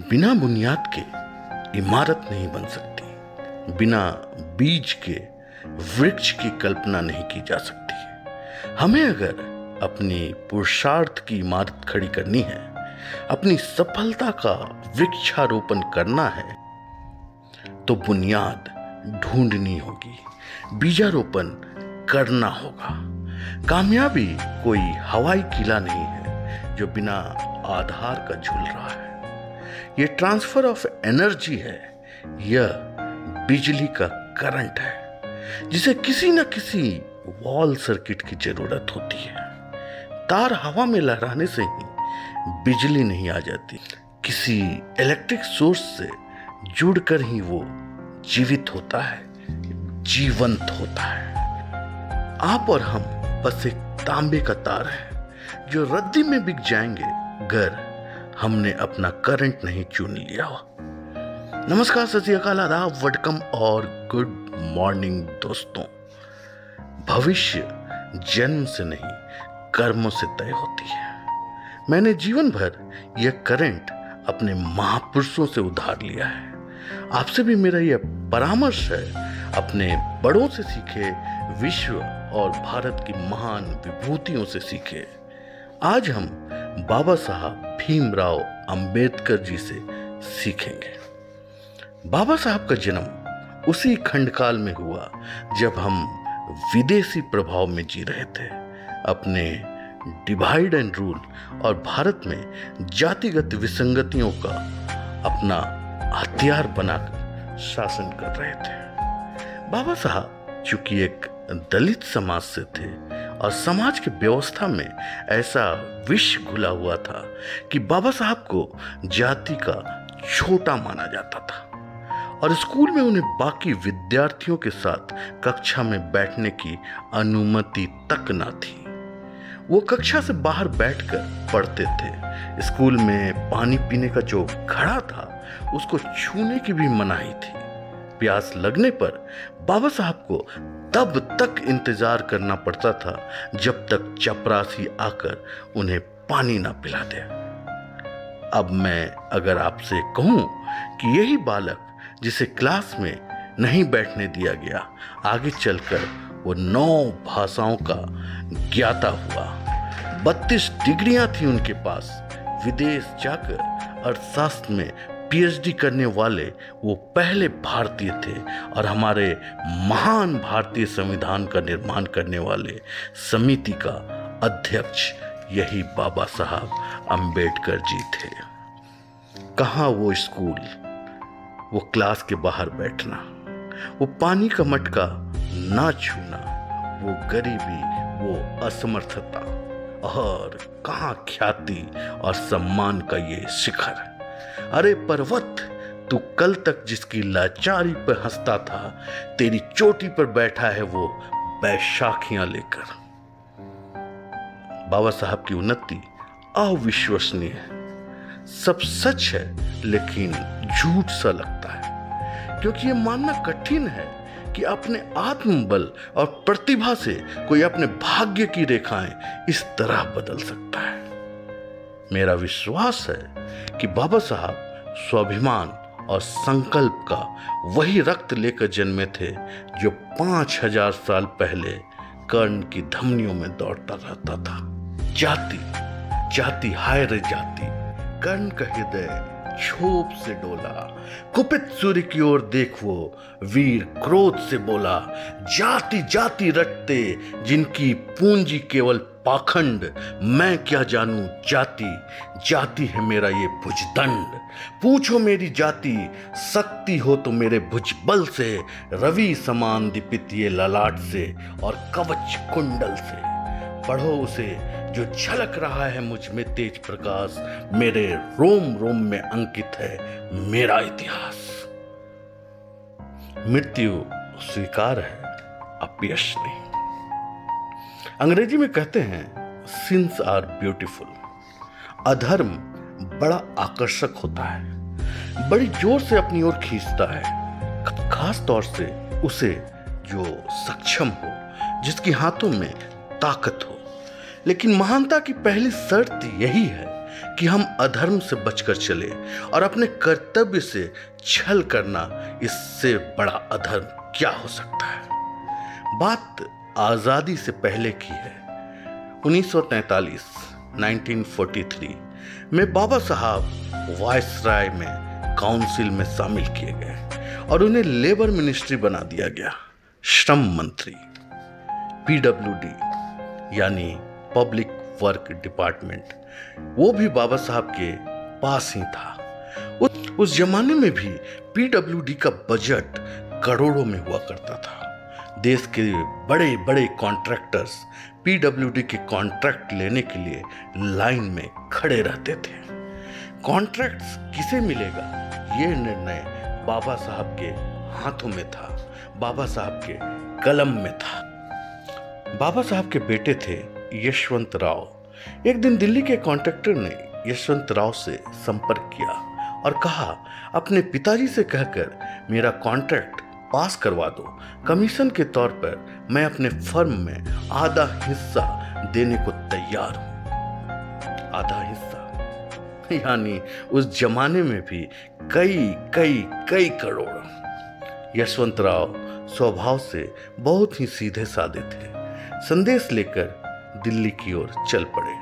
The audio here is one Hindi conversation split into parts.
बिना बुनियाद के इमारत नहीं बन सकती, बिना बीज के वृक्ष की कल्पना नहीं की जा सकती हमें अगर अपनी पुरुषार्थ की इमारत खड़ी करनी है, अपनी सफलता का वृक्षारोपण करना है तो बुनियाद ढूंढनी होगी, बीजारोपण करना होगा। कामयाबी कोई हवाई किला नहीं है जो बिना आधार का झूल रहा है। यह ट्रांसफ़र ऑफ़ एनर्जी है, यह बिजली का करंट है, जिसे किसी न किसी वॉल सर्किट की ज़रूरत होती है। तार हवा में लहराने से ही बिजली नहीं आ जाती। किसी इलेक्ट्रिक सोर्स से जुड़कर ही वो जीवित होता है, जीवंत होता है। आप और हम बस एक तांबे का तार है, जो रद्दी में बिक जाएँगे, घर हमने अपना करंट नहीं चुन लिया नमस्कार, सत आदाब वडकम और गुड मॉर्निंग दोस्तों। भविष्य जन्म से नहीं, कर्मों से तय होती है। मैंने जीवन भर यह करंट अपने महापुरुषों से उधार लिया है। आपसे भी मेरा यह परामर्श है, अपने बड़ों से सीखे, विश्व और भारत की महान विभूतियों से सीखे। आज हम बाबा साहब भीमराव अंबेडकर जी से सीखेंगे। बाबा साहब का जन्म उसी खंडकाल में हुआ, जब हम विदेशी प्रभाव में जी रहे थे। अपने डिवाइड एंड रूल और भारत में जातिगत विसंगतियों का अपना हथियार बनाकर शासन कर रहे थे। बाबा साहब चूँकि एक दलित समाज से थे और समाज की व्यवस्था में ऐसा विष घुला हुआ था कि बाबा साहब को जाति का छोटा माना जाता था। और स्कूल में उन्हें बाकी विद्यार्थियों के साथ कक्षा में बैठने की अनुमति तक ना थी। वो कक्षा से बाहर बैठकर पढ़ते थे। स्कूल में पानी पीने का जो घड़ा था, उसको छूने की भी मनाही थी। प्यास लगने पर बाबा साहब को तब तक इंतज़ार करना पड़ता था जब तक चपरासी आकर उन्हें पानी ना पिला दे अब मैं अगर आपसे कहूँ कि यही बालक जिसे क्लास में नहीं बैठने दिया गया, आगे चलकर वो नौ भाषाओं का ज्ञाता हुआ। बत्तीस डिग्रियाँ थी उनके पास, विदेश जाकर अर्थशास्त्र में पीएचडी करने वाले वो पहले भारतीय थे और हमारे महान भारतीय संविधान का निर्माण करने वाले समिति का अध्यक्ष यही बाबा साहब अंबेडकर जी थे। कहाँ वो स्कूल? वो क्लास के बाहर बैठना, वो पानी का मटका ना छूना, वो गरीबी, वो असमर्थता और कहा ख्याति और सम्मान का ये शिखर। अरे पर्वत, तू कल तक जिसकी लाचारी पर हंसता था, तेरी चोटी पर बैठा है वो बैशाखियाँ लेकर। बाबा साहब की उन्नति अविश्वसनीय है। सब सच है, लेकिन झूठ सा लगता है। क्योंकि ये मानना कठिन है कि अपने आत्मबल और प्रतिभा से कोई अपने भाग्य की रेखाएँ इस तरह बदल सकता है। मेरा विश्वास है कि बाबा साहब स्वाभिमान और संकल्प का वही रक्त लेकर जन्मे थे जो पाँच हज़ार साल पहले कर्ण की धमनियों में दौड़ता रहता था। जाति जाति हाय रे जाति, कर्ण का हृदय क्षोभ से डोला, कुपित सूर्य की ओर देख, वीर क्रोध से बोला जाति जाति रटते, जिनकी पूंजी केवल पाखंड, मैं क्या जानू जाति? जाति है मेरा ये भुजदंड। पूछो मेरी जाति, शक्ति हो तो मेरे भुजबल से, रवि समान दीपित ये ललाट से और कवच कुंडल से। पढ़ो उसे जो झलक रहा है मुझमें तेज प्रकाश, मेरे रोम रोम में अंकित है मेरा इतिहास। मृत्यु स्वीकार है अपयश नहीं। अंग्रेज़ी में कहते हैं सिंस आर ब्यूटीफुल अधर्म बड़ा आकर्षक होता है, बड़ी ज़ोर से अपनी ओर खींचता है, खास तौर से उसे जो सक्षम हो, जिसकी हाथों में ताकत हो। लेकिन महानता की पहली शर्त यही है कि हम अधर्म से बचकर चले और अपने कर्तव्य से छल करना इससे बड़ा अधर्म क्या हो सकता है? बात आज़ादी से पहले की है। 1943 1943 में बाबा साहब वायस राय में काउंसिल में शामिल किए गए और उन्हें लेबर मिनिस्ट्री बना दिया गया, श्रम मंत्री, पीडब्ल्यूडी, यानी पब्लिक वर्क डिपार्टमेंट। वो भी बाबा साहब के पास ही था। उस, उस जमाने में भी पीडब्ल्यूडी का बजट करोड़ों में हुआ करता था। देश के बड़े बड़े कॉन्ट्रैक्टर्स पीडब्ल्यूडी के कॉन्ट्रैक्ट लेने के लिए लाइन में खड़े रहते थे। कॉन्ट्रैक्ट्स किसे मिलेगा? ये निर्णय बाबा साहब के हाथों में था। बाबा साहब के कलम में था। बाबा साहब के बेटे थे यशवंत राव। एक दिन दिल्ली के कॉन्ट्रैक्टर ने यशवंत राव से संपर्क किया और कहा, अपने पिताजी से कहकर मेरा कॉन्ट्रैक्ट पास करवा दो। कमीशन के तौर पर मैं अपने फर्म में आधा हिस्सा देने को तैयार हूँ। आधा हिस्सा? यानी उस जमाने में भी कई कई कई करोड़। यशवंत राव स्वभाव से बहुत ही सीधे साधे थे। संदेश लेकर दिल्ली की ओर चल पड़े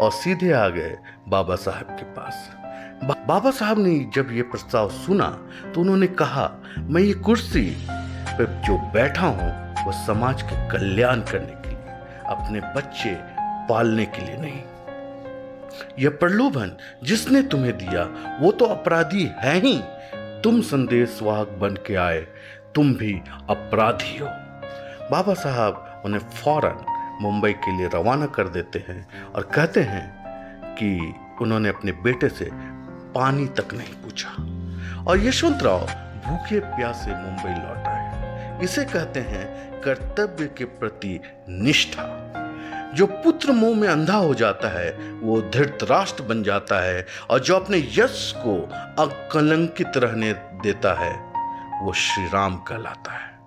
और सीधे आ गए बाबा साहब के पास। बाबा साहब ने जब ये प्रस्ताव सुना तो उन्होंने कहा, मैं ये कुर्सी पर जो बैठा हूँ, वो समाज के कल्याण करने के लिए, अपने बच्चे पालने के लिए नहीं। यह प्रलोभन जिसने तुम्हें दिया, वो तो अपराधी है ही। तुम संदेशवाहक बन के आए, तुम भी अपराधी हो। बाबा साहब उन्हें फ़ौरन मुंबई के लिए रवाना कर देते हैं और कहते हैं कि उन्होंने अपने बेटे से पानी तक नहीं पूछा। और यशवंत राव भूखे प्यासे मुंबई लौट आए। इसे कहते हैं कर्तव्य के प्रति निष्ठा। जो पुत्र मुँह में अंधा हो जाता है, वो धृतराष्ट्र बन जाता है और जो अपने यश को अकलंकित रहने देता है, वो श्री राम कहलाता है।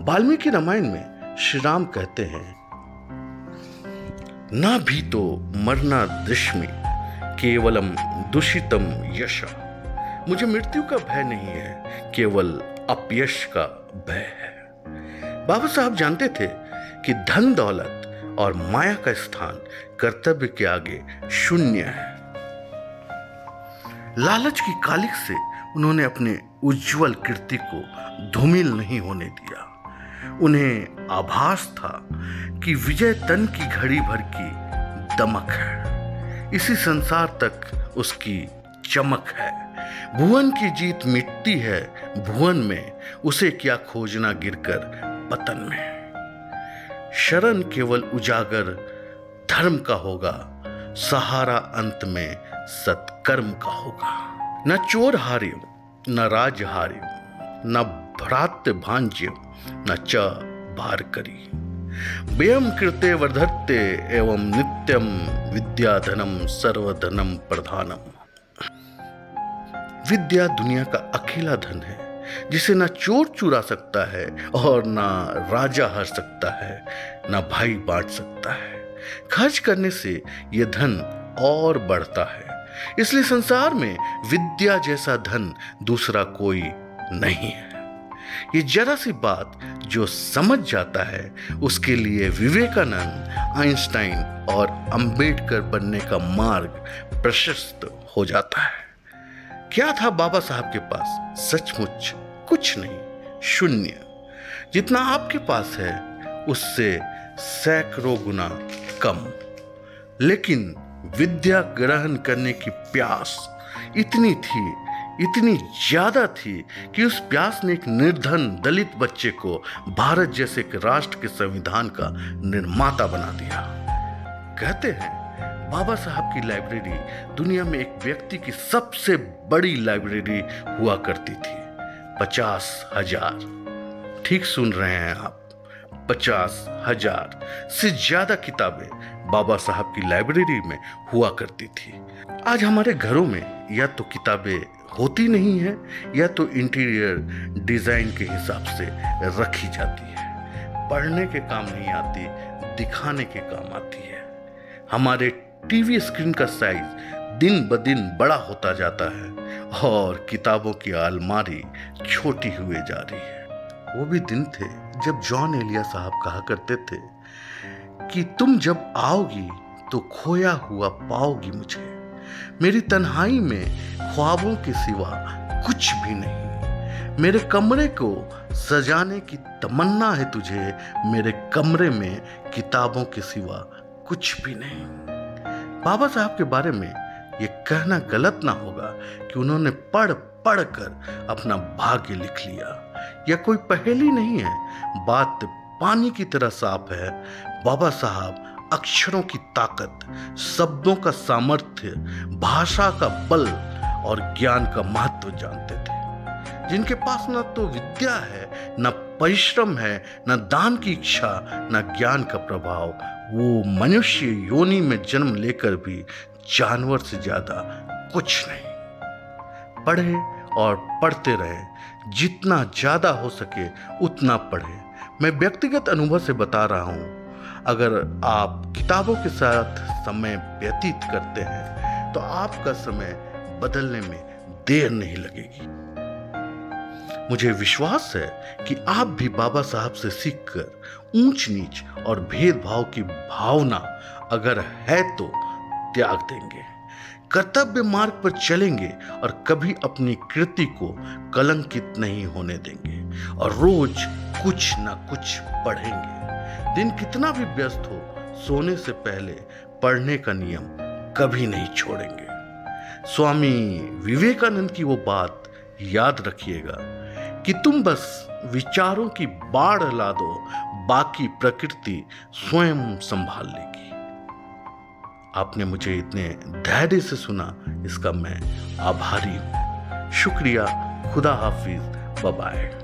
वाल्मीकि रामायण में श्री राम कहते हैं ना भी तो मरना दृश्मी केवलम दूषितम यश। मुझे मृत्यु का भय नहीं है, केवल अपयश का भय है। बाबा साहब जानते थे कि धन दौलत और माया का स्थान कर्तव्य के आगे शून्य है। लालच की कालिक से उन्होंने अपने उज्जवल कीर्ति को धूमिल नहीं होने दिया। उन्हें आभास था कि विजय तन की घड़ी भर की दमक है। इसी संसार तक उसकी चमक है। भुवन की जीत मिटती है भुवन में, उसे क्या खोजना गिरकर पतन में? शरण केवल उजागर धर्म का होगा, सहारा अंत में सत्कर्म का होगा। न चोर हार्य, न राज हार्य, न भ्रात भांज्य न च भार करी। व्यम कृते वर्धत्ते एवं नित्यम विद्याधनम सर्वधनम प्रधानम विद्या दुनिया का अकेला धन है, जिसे ना चोर चुरा सकता है और ना राजा हर सकता है, ना भाई बांट सकता है। खर्च करने से यह धन और बढ़ता है। इसलिए संसार में विद्या जैसा धन दूसरा कोई नहीं है। ये जरा सी बात जो समझ जाता है, उसके लिए विवेकानंद, आइंस्टाइन और अंबेडकर बनने का मार्ग प्रशस्त हो जाता है। क्या था बाबा साहब के पास? सचमुच कुछ नहीं, शून्य। जितना आपके पास है, उससे सैकड़ों गुना कम। लेकिन विद्या ग्रहण करने की प्यास इतनी थी इतनी ज़्यादा थी कि उस प्यास ने एक निर्धन दलित बच्चे को भारत जैसे एक राष्ट्र के संविधान का निर्माता बना दिया। कहते हैं, बाबा साहब की लाइब्रेरी दुनिया में एक व्यक्ति की सबसे बड़ी लाइब्रेरी हुआ करती थी, पचास हज़ार। ठीक सुन रहे हैं आप, पचास हज़ार से ज़्यादा किताबें बाबा साहब की लाइब्रेरी में हुआ करती थी। आज हमारे घरों में या तो किताबें होती नहीं है, या तो इंटीरियर डिज़ाइन के हिसाब से रखी जाती है। पढ़ने के काम नहीं आती, दिखाने के काम आती है। हमारे टीवी स्क्रीन का साइज़ दिन ब दिन बड़ा होता जाता है और किताबों की अलमारी छोटी हुए जा रही है। वो भी दिन थे जब जॉन एलिया साहब कहा करते थे कि तुम जब आओगी तो खोया हुआ पाओगी मुझे। मेरी तन्हाई में ख्वाबों के सिवा कुछ भी नहीं। मेरे कमरे को सजाने की तमन्ना है तुझे, मेरे कमरे में किताबों के सिवा कुछ भी नहीं। बाबा साहब के बारे में ये कहना गलत ना होगा कि उन्होंने पढ़ पढ़ कर अपना भाग्य लिख लिया। यह कोई पहेली नहीं है, बात पानी की तरह साफ़ है। बाबा साहब अक्षरों की ताकत, शब्दों का सामर्थ्य, भाषा का बल और ज्ञान का महत्व जानते थे। जिनके पास न तो विद्या है, न परिश्रम है, न दान की इच्छा, न ज्ञान का प्रभाव, वो मनुष्य योनि में जन्म लेकर भी जानवर से ज़्यादा कुछ नहीं। पढ़े और पढ़ते रहे, जितना ज़्यादा हो सके उतना पढ़े। मैं व्यक्तिगत अनुभव से बता रहा हूँ अगर आप किताबों के साथ समय व्यतीत करते हैं तो आपका समय बदलने में देर नहीं लगेगी। मुझे विश्वास है कि आप भी बाबा साहब से सीखकर ऊंच नीच और भेदभाव की भावना अगर है तो त्याग देंगे। कर्तव्य मार्ग पर चलेंगे और कभी अपनी कृति को कलंकित नहीं होने देंगे और रोज कुछ ना कुछ पढ़ेंगे। दिन कितना भी व्यस्त हो, सोने से पहले पढ़ने का नियम कभी नहीं छोड़ेंगे। स्वामी विवेकानंद की वो बात याद रखिएगा कि तुम बस विचारों की बाढ़ ला दो, बाकी प्रकृति स्वयं संभाल लेगी। आपने मुझे इतने धैर्य से सुना, इसका मैं आभारी हूँ। शुक्रिया, खुदा हाफिज बबाए